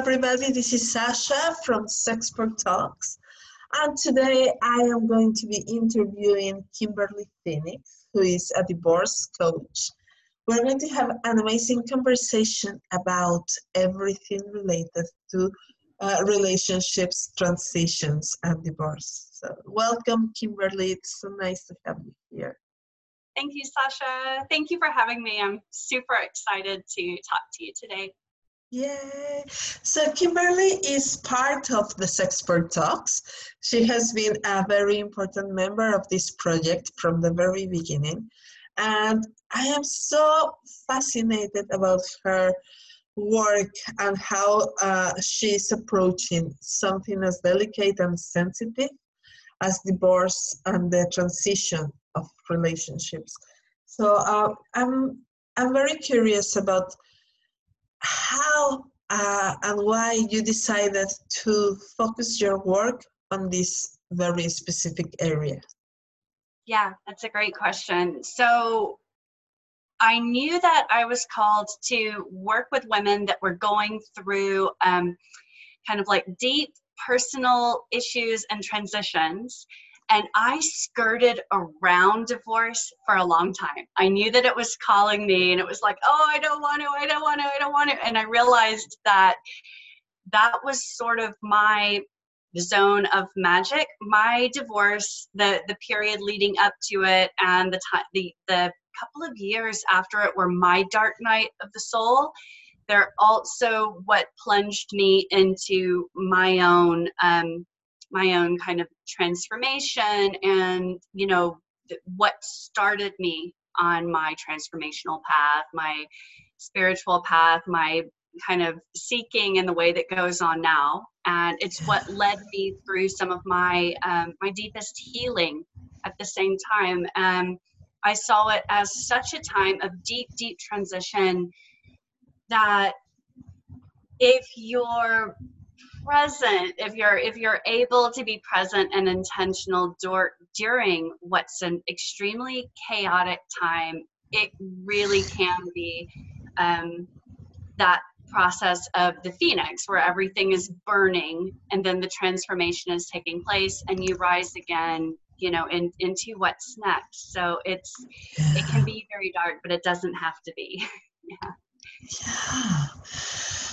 everybody. This is Sasha from Sexpert Talks. And today I am going to be interviewing Kimberly Phoenix, who is a divorce coach. We're going to have an amazing conversation about everything related to uh, relationships, transitions, and divorce. So, welcome, Kimberly. It's so nice to have you here. Thank you, Sasha. Thank you for having me. I'm super excited to talk to you today. Yay! So Kimberly is part of the Sexpert Talks. She has been a very important member of this project from the very beginning. And I am so fascinated about her work and how uh, she's approaching something as delicate and sensitive as divorce and the transition of relationships. So uh, I'm I'm very curious about how uh, and why you decided to focus your work on this very specific area. Yeah, that's a great question. So I knew that I was called to work with women that were going through um, kind of like deep personal issues and transitions and I skirted around divorce for a long time. I knew that it was calling me, and it was like, oh, I don't want to, I don't want to, I don't want to. And I realized that that was sort of my zone of magic. My divorce, the the period leading up to it, and the time, the the couple of years after it were my dark night of the soul. They're also what plunged me into my own um, my own kind of transformation and you know what started me on my transformational path my spiritual path my kind of seeking in the way that goes on now. And it's what led me through some of my um, my deepest healing at the same time. Um, i saw it as such a time of deep deep transition that if you're present if you're if you're able to be present and intentional dur- during what's an extremely chaotic time it really can be um, that process of the phoenix where everything is burning and then the transformation is taking place and you rise again you know in, into what's next. So it's it can be very dark but it doesn't have to be. Yeah. Yeah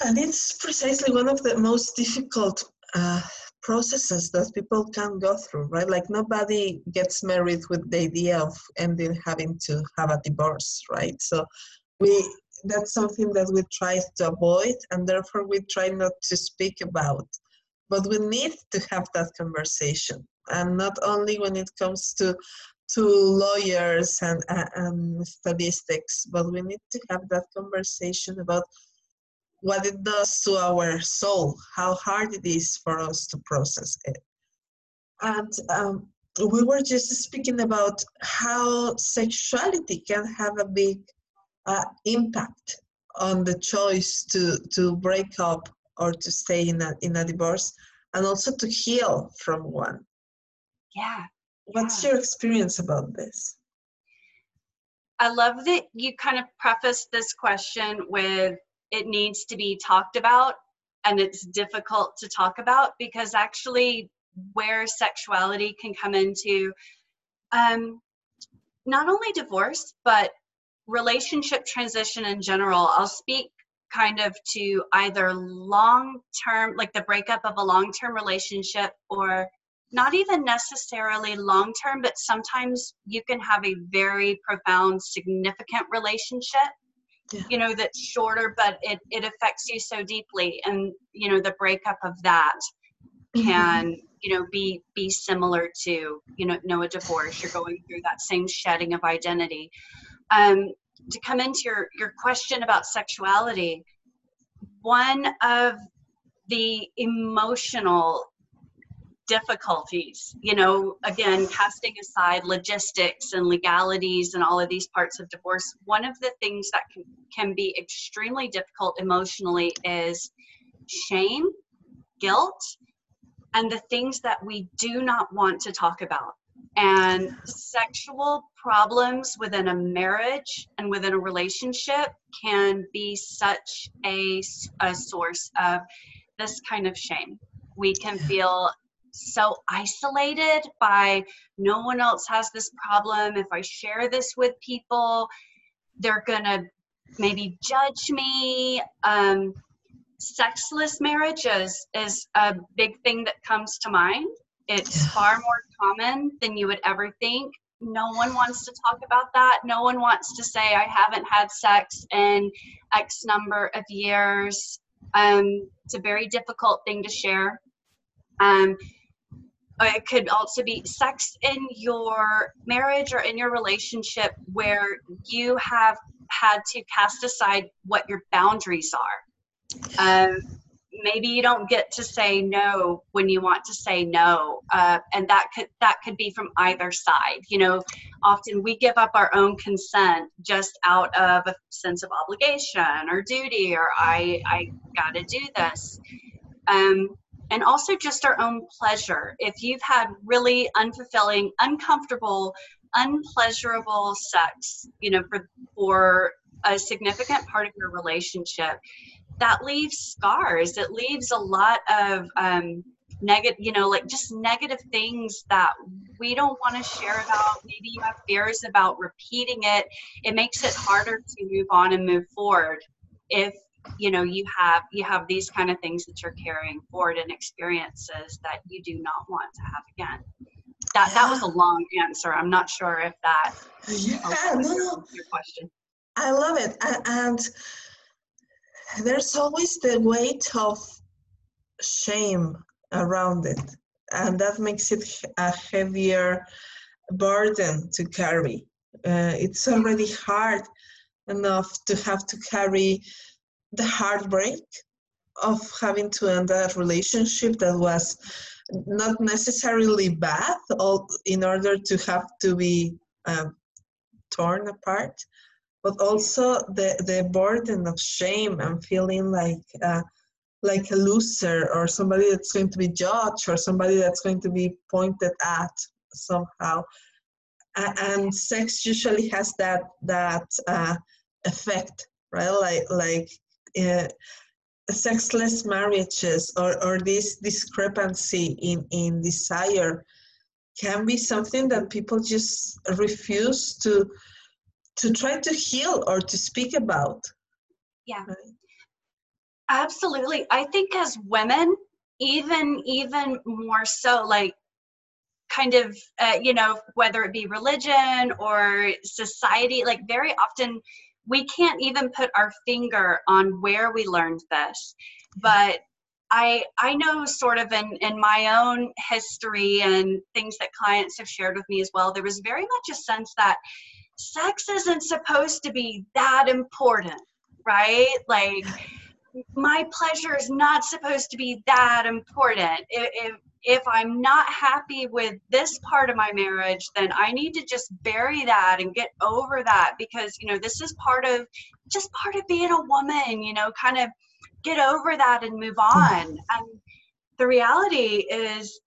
and it's precisely one of the most difficult uh, processes that people can go through, right? Like nobody gets married with the idea of ending having to have a divorce, right? So we that's something that we try to avoid and therefore we try not to speak about. But we need to have that conversation. And not only when it comes to to lawyers and, and statistics, but we need to have that conversation about what it does to our soul, how hard it is for us to process it. And um, we were just speaking about how sexuality can have a big uh, impact on the choice to, to break up or to stay in a, in a divorce and also to heal from one. Yeah. What's yeah. your experience about this? I love that you kind of preface this question with it needs to be talked about and it's difficult to talk about because actually where sexuality can come into um, not only divorce but relationship transition in general. I'll speak kind of to either long term like the breakup of a long term relationship or not even necessarily long term but sometimes you can have a very profound significant relationship yeah. you know that's shorter but it, it affects you so deeply and you know the breakup of that can mm-hmm. you know be be similar to you know know a divorce you're going through that same shedding of identity um to come into your your question about sexuality one of the emotional difficulties you know again casting aside logistics and legalities and all of these parts of divorce one of the things that can, can be extremely difficult emotionally is shame guilt and the things that we do not want to talk about And sexual problems within a marriage and within a relationship can be such a, a source of this kind of shame. We can feel so isolated by no one else has this problem. If I share this with people, they're going to maybe judge me. Um, sexless marriages is a big thing that comes to mind. It's far more common than you would ever think. No one wants to talk about that. No one wants to say, I haven't had sex in X number of years. Um, it's a very difficult thing to share. Um, it could also be sex in your marriage or in your relationship where you have had to cast aside what your boundaries are. Um, maybe you don't get to say no when you want to say no, uh, and that could that could be from either side. You know, often we give up our own consent just out of a sense of obligation or duty, or I I got to do this. Um, and also just our own pleasure. If you've had really unfulfilling, uncomfortable, unpleasurable sex, you know, for for a significant part of your relationship, that leaves scars. It leaves a lot of um, negative, you know, like just negative things that we don't want to share about. Maybe you have fears about repeating it. It makes it harder to move on and move forward if you know you have you have these kind of things that you're carrying forward and experiences that you do not want to have again. That yeah. that was a long answer. I'm not sure if that yeah no, no. your question. I love it. And there's always the weight of shame around it and that makes it a heavier burden to carry. Uh, it's already hard enough to have to carry the heartbreak of having to end a relationship that was not necessarily bad all, in order to have to be um, torn apart but also the, the burden of shame and feeling like uh, like a loser or somebody that's going to be judged or somebody that's going to be pointed at somehow. And sex usually has that that uh, effect right? Like like uh, sexless marriages or, or this discrepancy in, in desire can be something that people just refuse to to try to heal or to speak about. Yeah. Right? absolutely. I think as women even even more so like kind of uh, you know whether it be religion or society like very often we can't even put our finger on where we learned this but i i know sort of in in my own history and things that clients have shared with me as well there was very much a sense that sex isn't supposed to be that important right? Like my pleasure is not supposed to be that important if, if if I'm not happy with this part of my marriage, then I need to just bury that and get over that because, you know, this is part of just part of being a woman, you know, kind of get over that and move hmm. on. And the reality is,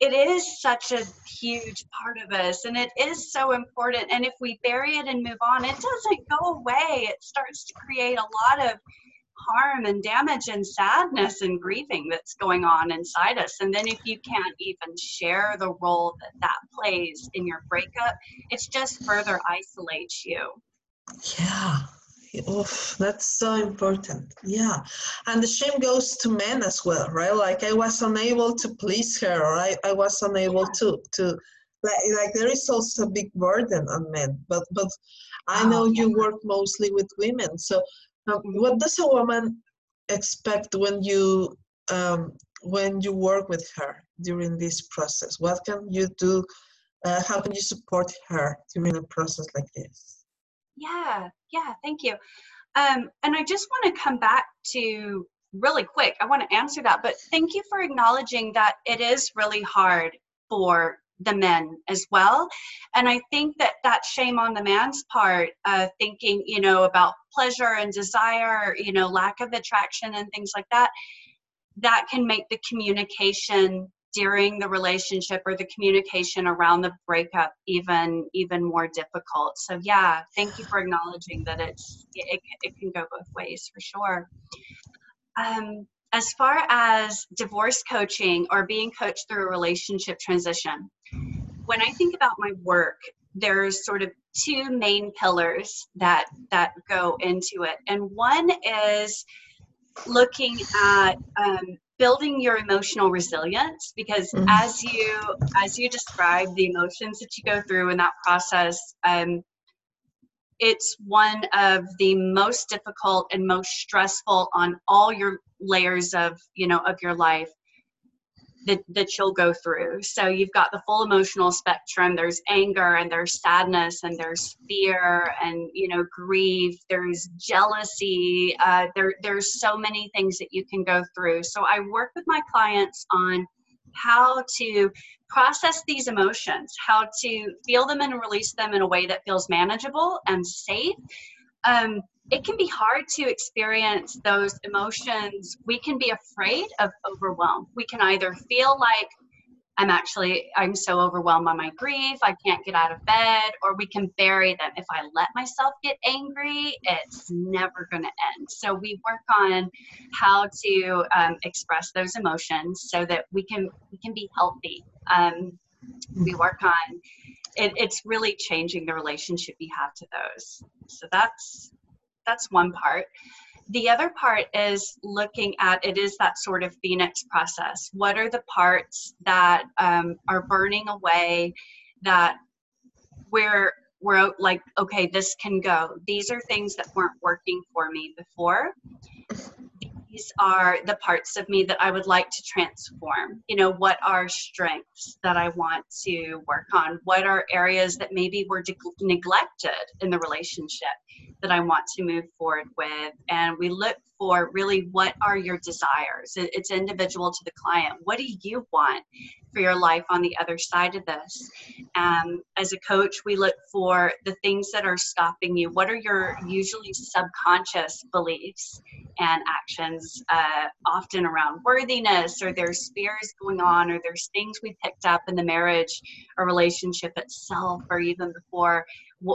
it is such a huge part of us and it is so important. And if we bury it and move on, it doesn't go away. It starts to create a lot of harm and damage and sadness and grieving that's going on inside us. And then if you can't even share the role that that plays in your breakup, it's just further isolates you. Yeah. Oof, that's so important. Yeah. And the shame goes to men as well, right? Like I was unable to please her or I, I was unable yeah. to to like, like there is also a big burden on men. But but I oh, know oh, yeah. you work mostly with women. So what does a woman expect when you um, when you work with her during this process? What can you do? Uh, how can you support her during a process like this? Yeah, yeah, thank you. Um, and I just want to come back to really quick. I want to answer that, but thank you for acknowledging that it is really hard for the men as well. And I think that that shame on the man's part, uh, thinking, you know, about pleasure and desire, you know, lack of attraction and things like that, that can make the communication during the relationship or the communication around the breakup even even more difficult so yeah thank you for acknowledging that it's it, it can go both ways for sure um, as far as divorce coaching or being coached through a relationship transition when i think about my work there's sort of two main pillars that that go into it and one is looking at um, building your emotional resilience because mm-hmm. as you as you describe the emotions that you go through in that process um, it's one of the most difficult and most stressful on all your layers of you know of your life that, that you'll go through. So you've got the full emotional spectrum. There's anger and there's sadness and there's fear and you know grief. There's jealousy. Uh, there there's so many things that you can go through. So I work with my clients on how to process these emotions, how to feel them and release them in a way that feels manageable and safe. Um, it can be hard to experience those emotions. We can be afraid of overwhelm. We can either feel like I'm actually I'm so overwhelmed by my grief, I can't get out of bed, or we can bury them. If I let myself get angry, it's never going to end. So we work on how to um, express those emotions so that we can we can be healthy. Um, we work on it, it's really changing the relationship we have to those. So that's that's one part the other part is looking at it is that sort of phoenix process. What are the parts that um, are burning away that we're we're like okay this can go. These are things that weren't working for me before these are the parts of me that I would like to transform. You know, what are strengths that I want to work on? What are areas that maybe were de- neglected in the relationship that I want to move forward with? And we look for really what are your desires? It's individual to the client. What do you want for your life on the other side of this? Um, as a coach, we look for the things that are stopping you. What are your usually subconscious beliefs and actions, uh, often around worthiness, or there's fears going on, or there's things we picked up in the marriage or relationship itself, or even before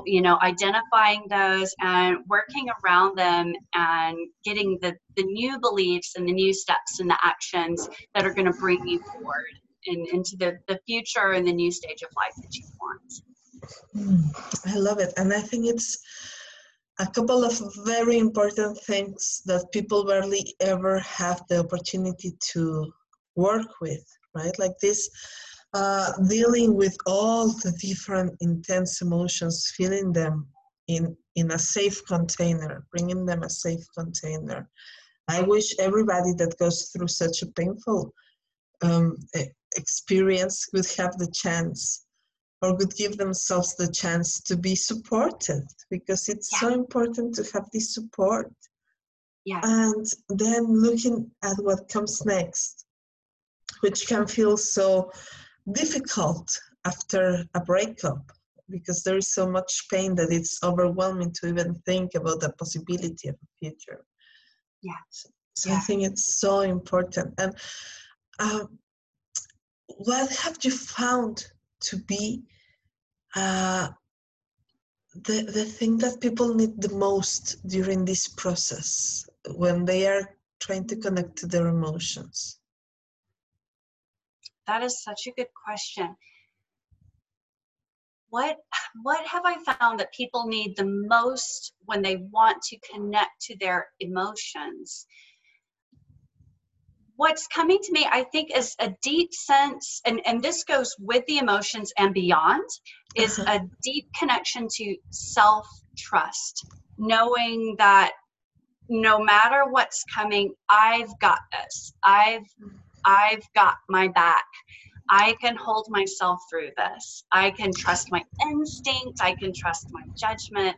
you know identifying those and working around them and getting the the new beliefs and the new steps and the actions that are going to bring you forward in, into the the future and the new stage of life that you want. Mm, i love it. And i think it's a couple of very important things that people barely ever have the opportunity to work with right like this uh, dealing with all the different intense emotions, feeling them in in a safe container, bringing them a safe container. I wish everybody that goes through such a painful um, experience would have the chance or would give themselves the chance to be supported because it's yeah. so important to have this support. Yeah. And then looking at what comes next, which can feel so difficult after a breakup because there is so much pain that it's overwhelming to even think about the possibility of a future. Yeah. So, so yeah. I think it's so important. And um, what have you found to be uh, the, the thing that people need the most during this process when they are trying to connect to their emotions? That is such a good question. What what have I found that people need the most when they want to connect to their emotions? What's coming to me, I think, is a deep sense, and, and this goes with the emotions and beyond, is uh-huh. a deep connection to self trust, knowing that no matter what's coming, I've got this. I've I've got my back. I can hold myself through this. I can trust my instinct. I can trust my judgment.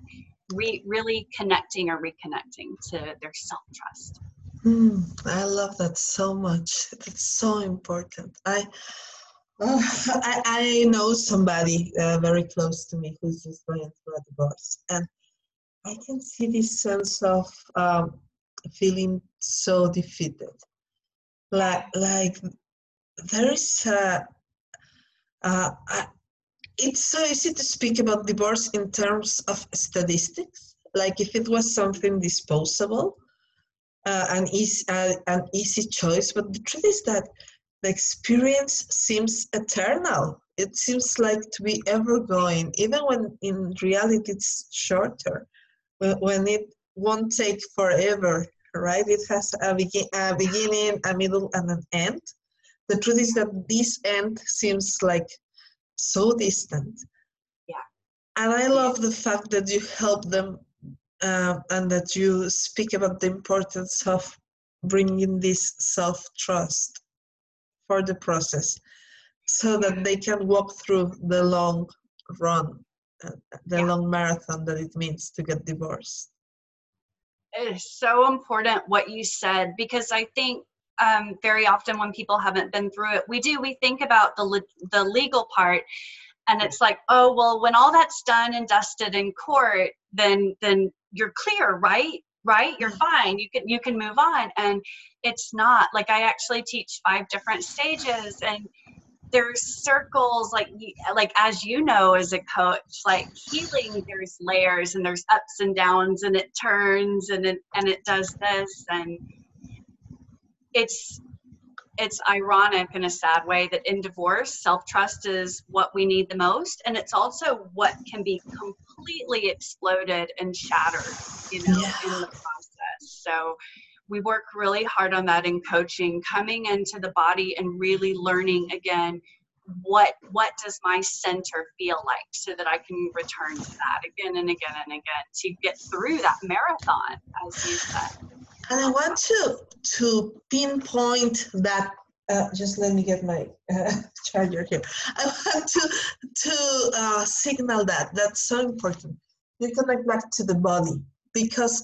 Re- really connecting or reconnecting to their self trust. Mm, I love that so much. It's so important. I, uh, I, I know somebody uh, very close to me who's just going through a divorce, and I can see this sense of um, feeling so defeated like like there is a, uh, it's so easy to speak about divorce in terms of statistics, like if it was something disposable, uh, an, easy, uh, an easy choice. But the truth is that the experience seems eternal. It seems like to be ever going, even when in reality it's shorter, when it won't take forever, right? It has a, begin, a beginning, a middle, and an end. The truth is that this end seems like so distant. Yeah. And I love the fact that you help them um, and that you speak about the importance of bringing this self trust for the process so that they can walk through the long run, uh, the yeah. long marathon that it means to get divorced. It is so important what you said because I think um, very often when people haven't been through it, we do, we think about the, le- the legal part and it's like, oh, well, when all that's done and dusted in court, then, then you're clear, right? Right? You're mm-hmm. fine. You can, you can move on. And it's not like I actually teach five different stages and there's circles like like as you know as a coach like healing there's layers and there's ups and downs and it turns and it and it does this and it's it's ironic in a sad way that in divorce self-trust is what we need the most and it's also what can be completely exploded and shattered you know yeah. in the process so we work really hard on that in coaching coming into the body and really learning again what what does my center feel like so that i can return to that again and again and again to get through that marathon as you said and i want to to pinpoint that uh, just let me get my uh, charger here. I want to to uh, signal that. That's so important. You connect back to the body. Because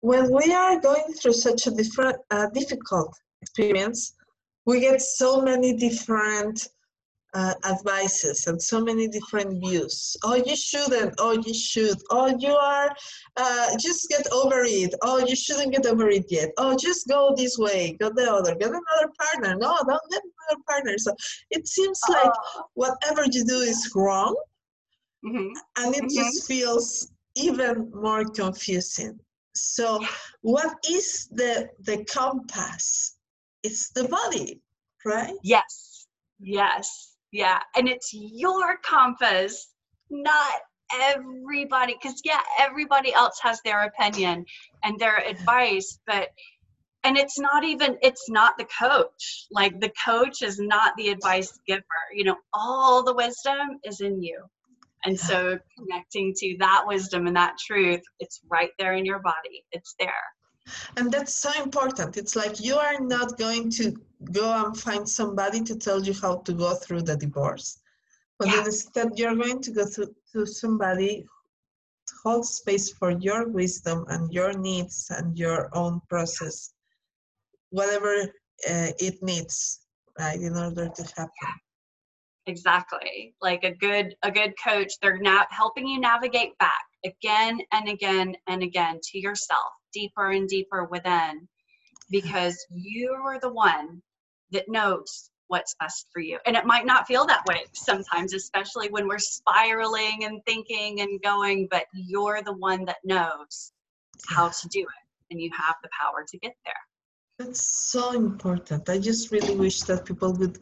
when we are going through such a different uh, difficult experience we get so many different uh, advices and so many different views. Oh, you shouldn't. Oh, you should. Oh, you are, uh, just get over it. Oh, you shouldn't get over it yet. Oh, just go this way, go the other, get another partner. No, don't get another partner. So it seems like whatever you do is wrong. Mm-hmm. And it mm-hmm. just feels even more confusing. So, what is the the compass? It's the body, right? Yes. Yes yeah and it's your compass not everybody because yeah everybody else has their opinion and their advice but and it's not even it's not the coach. Like the coach is not the advice giver. You know all the wisdom is in you. And so connecting to that wisdom and that truth it's right there in your body. It's there and that's so important. It's like you are not going to go and find somebody to tell you how to go through the divorce. But yeah. instead you're going to go through to somebody to hold space for your wisdom and your needs and your own process whatever uh, it needs right in order to happen. Exactly. Like a good a good coach they're now helping you navigate back again and again and again to yourself deeper and deeper within because you are the one that knows what's best for you. And it might not feel that way sometimes, especially when we're spiraling and thinking and going, but you're the one that knows how to do it and you have the power to get there. That's so important. I just really wish that people would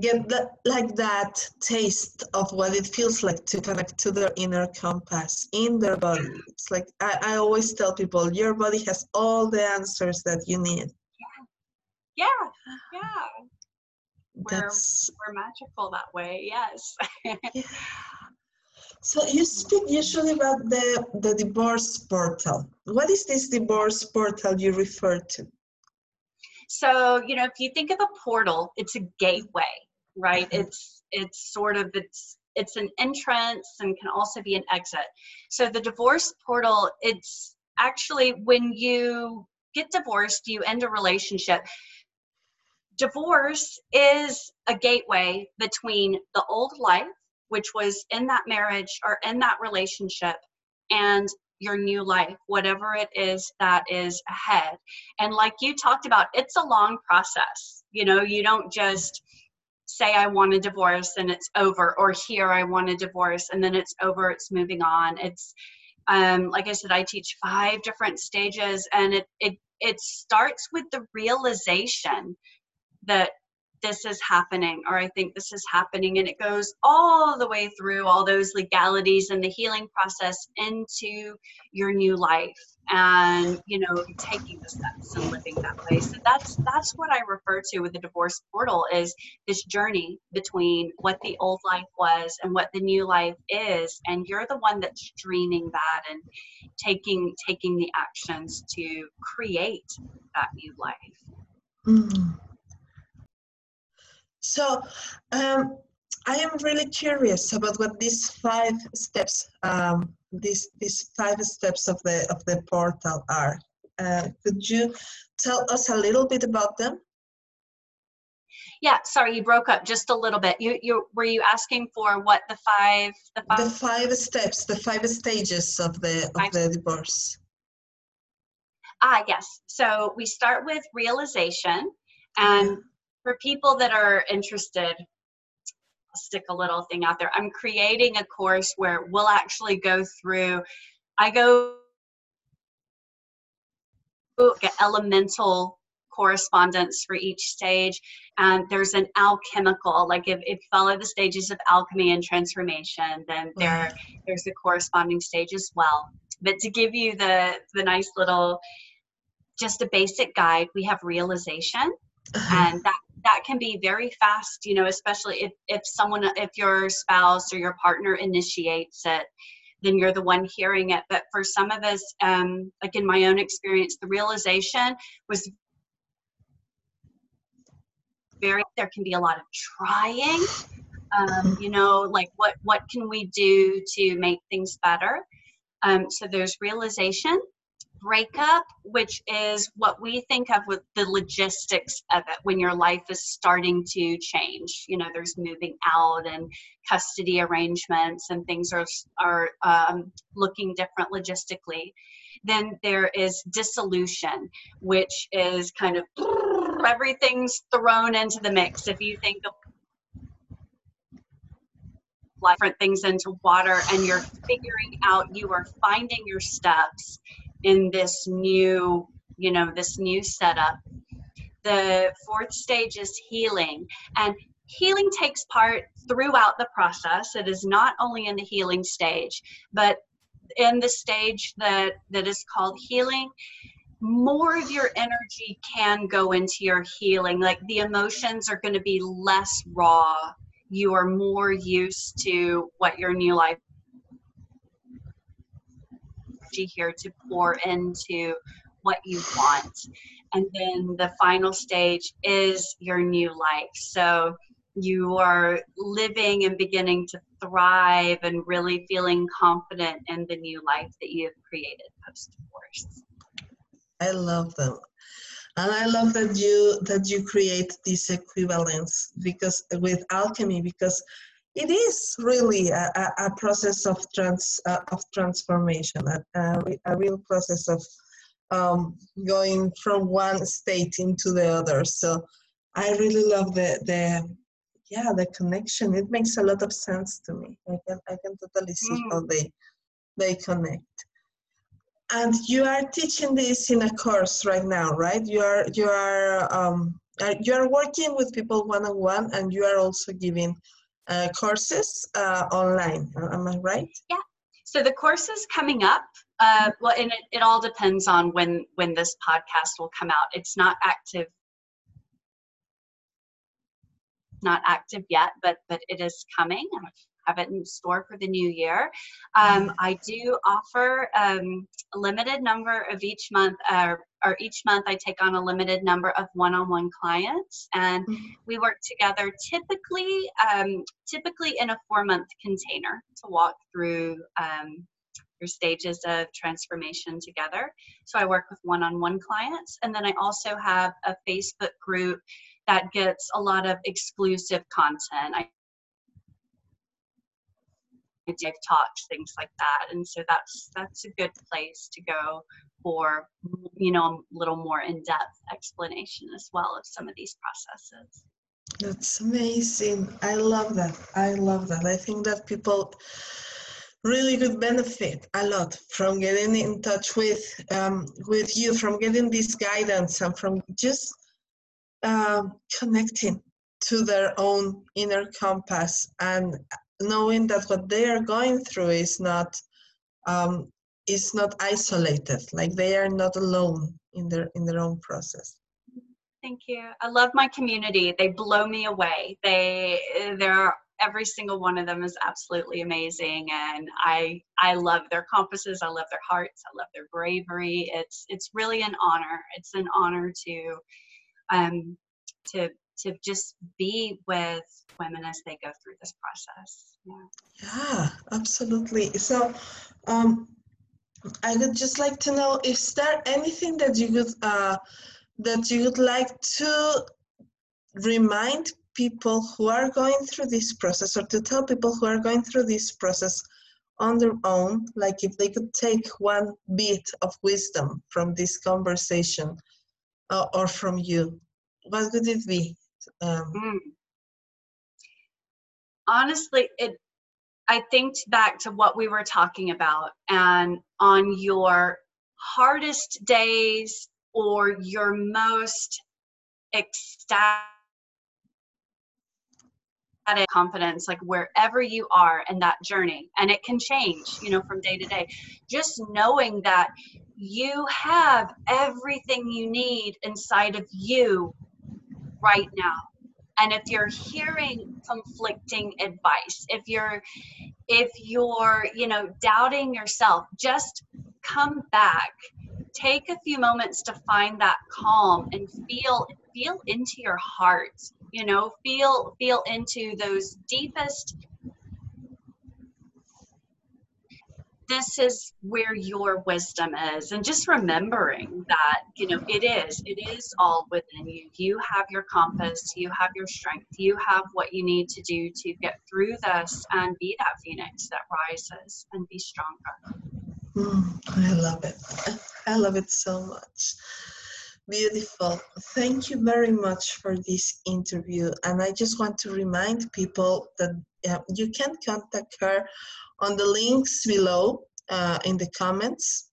get that like that taste of what it feels like to connect to their inner compass in their body. It's like I, I always tell people your body has all the answers that you need. Yeah yeah, yeah. That's, we're, we're magical that way yes. Yeah. so you speak usually about the the divorce portal. What is this divorce portal you refer to so, you know, if you think of a portal, it's a gateway, right? Mm-hmm. It's it's sort of it's it's an entrance and can also be an exit. So the divorce portal, it's actually when you get divorced, you end a relationship. Divorce is a gateway between the old life, which was in that marriage or in that relationship, and your new life, whatever it is that is ahead. And like you talked about, it's a long process. You know, you don't just say I want a divorce and it's over, or here I want a divorce and then it's over, it's moving on. It's um, like I said, I teach five different stages, and it it it starts with the realization that this is happening or i think this is happening and it goes all the way through all those legalities and the healing process into your new life and you know taking the steps and living that way so that's that's what i refer to with the divorce portal is this journey between what the old life was and what the new life is and you're the one that's dreaming that and taking taking the actions to create that new life mm. So um, I am really curious about what these five steps, um, these these five steps of the of the portal are. Uh, could you tell us a little bit about them? Yeah, sorry, you broke up just a little bit. You you were you asking for what the five the five, the five steps, the five stages of the of five. the divorce. Ah, yes. So we start with realization, and for people that are interested, I'll stick a little thing out there. I'm creating a course where we'll actually go through, I go elemental correspondence for each stage and there's an alchemical like if, if you follow the stages of alchemy and transformation then mm-hmm. there there's a corresponding stage as well. But to give you the the nice little just a basic guide we have realization uh-huh. and that that can be very fast you know especially if if someone if your spouse or your partner initiates it then you're the one hearing it. But for some of us um, like in my own experience the realization was very there can be a lot of trying um, you know like what what can we do to make things better? Um, so there's realization breakup, which is what we think of with the logistics of it when your life is starting to change. You know, there's moving out and custody arrangements, and things are are um, looking different logistically. Then there is dissolution, which is kind of everything's thrown into the mix. If you think of different things into water and you're figuring out you are finding your steps in this new, you know, this new setup. The fourth stage is healing. And healing takes part throughout the process. It is not only in the healing stage, but in the stage that, that is called healing, more of your energy can go into your healing. Like the emotions are going to be less raw. You are more used to what your new life energy here to pour into what you want. And then the final stage is your new life. So you are living and beginning to thrive and really feeling confident in the new life that you have created post divorce. I love them. And I love that you that you create this equivalence because with alchemy because it is really a, a, a process of trans uh, of transformation, a, a, a real process of um, going from one state into the other. So I really love the the yeah the connection. It makes a lot of sense to me. I can I can totally see mm. how they they connect. And you are teaching this in a course right now, right? You are you are um, you are working with people one on one, and you are also giving uh, courses uh, online. Am I right? Yeah. So the course is coming up. Uh, well, and it, it all depends on when when this podcast will come out. It's not active not active yet, but but it is coming have it in store for the new year. Um, I do offer um, a limited number of each month, uh, or each month I take on a limited number of one-on-one clients, and mm-hmm. we work together typically, um, typically in a four-month container to walk through um, your stages of transformation together. So I work with one-on-one clients, and then I also have a Facebook group that gets a lot of exclusive content. I I've things like that. And so that's that's a good place to go for you know a little more in-depth explanation as well of some of these processes. That's amazing. I love that. I love that. I think that people really could benefit a lot from getting in touch with um, with you, from getting this guidance, and from just um, connecting to their own inner compass and knowing that what they are going through is not um, is not isolated like they are not alone in their in their own process. Thank you. I love my community. They blow me away. They they're every single one of them is absolutely amazing and i i love their compasses. I love their hearts. I love their bravery. It's it's really an honor. It's an honor to um to to just be with women as they go through this process. Yeah, yeah absolutely. So, um, I would just like to know: is there anything that you would uh, that you would like to remind people who are going through this process, or to tell people who are going through this process on their own, like if they could take one bit of wisdom from this conversation uh, or from you, what would it be? Um, mm. Honestly, it. I think back to what we were talking about, and on your hardest days or your most ecstatic confidence like wherever you are in that journey and it can change you know from day to day just knowing that you have everything you need inside of you right now. And if you're hearing conflicting advice if you're if you're you know doubting yourself just come back. Take a few moments to find that calm and feel feel into your heart you know feel feel into those deepest this is where your wisdom is. And just remembering that you know it is it is all within you. You have your compass you have your strength you have what you need to do to get through this and be that phoenix that rises and be stronger. Mm, i love it. I love it so much. Beautiful. Thank you very much for this interview. And I just want to remind people that uh, you can contact her on the links below uh, in the comments.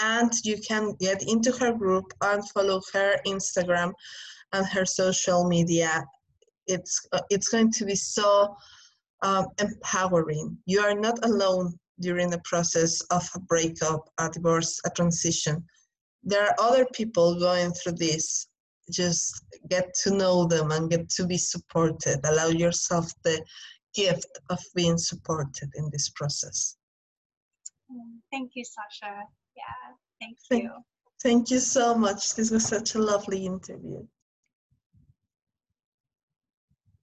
And you can get into her group and follow her Instagram and her social media. It's, uh, it's going to be so um, empowering. You are not alone during the process of a breakup, a divorce, a transition. There are other people going through this. Just get to know them and get to be supported. Allow yourself the gift of being supported in this process. Thank you, Sasha. Yeah, thank you. Thank, thank you so much. This was such a lovely interview.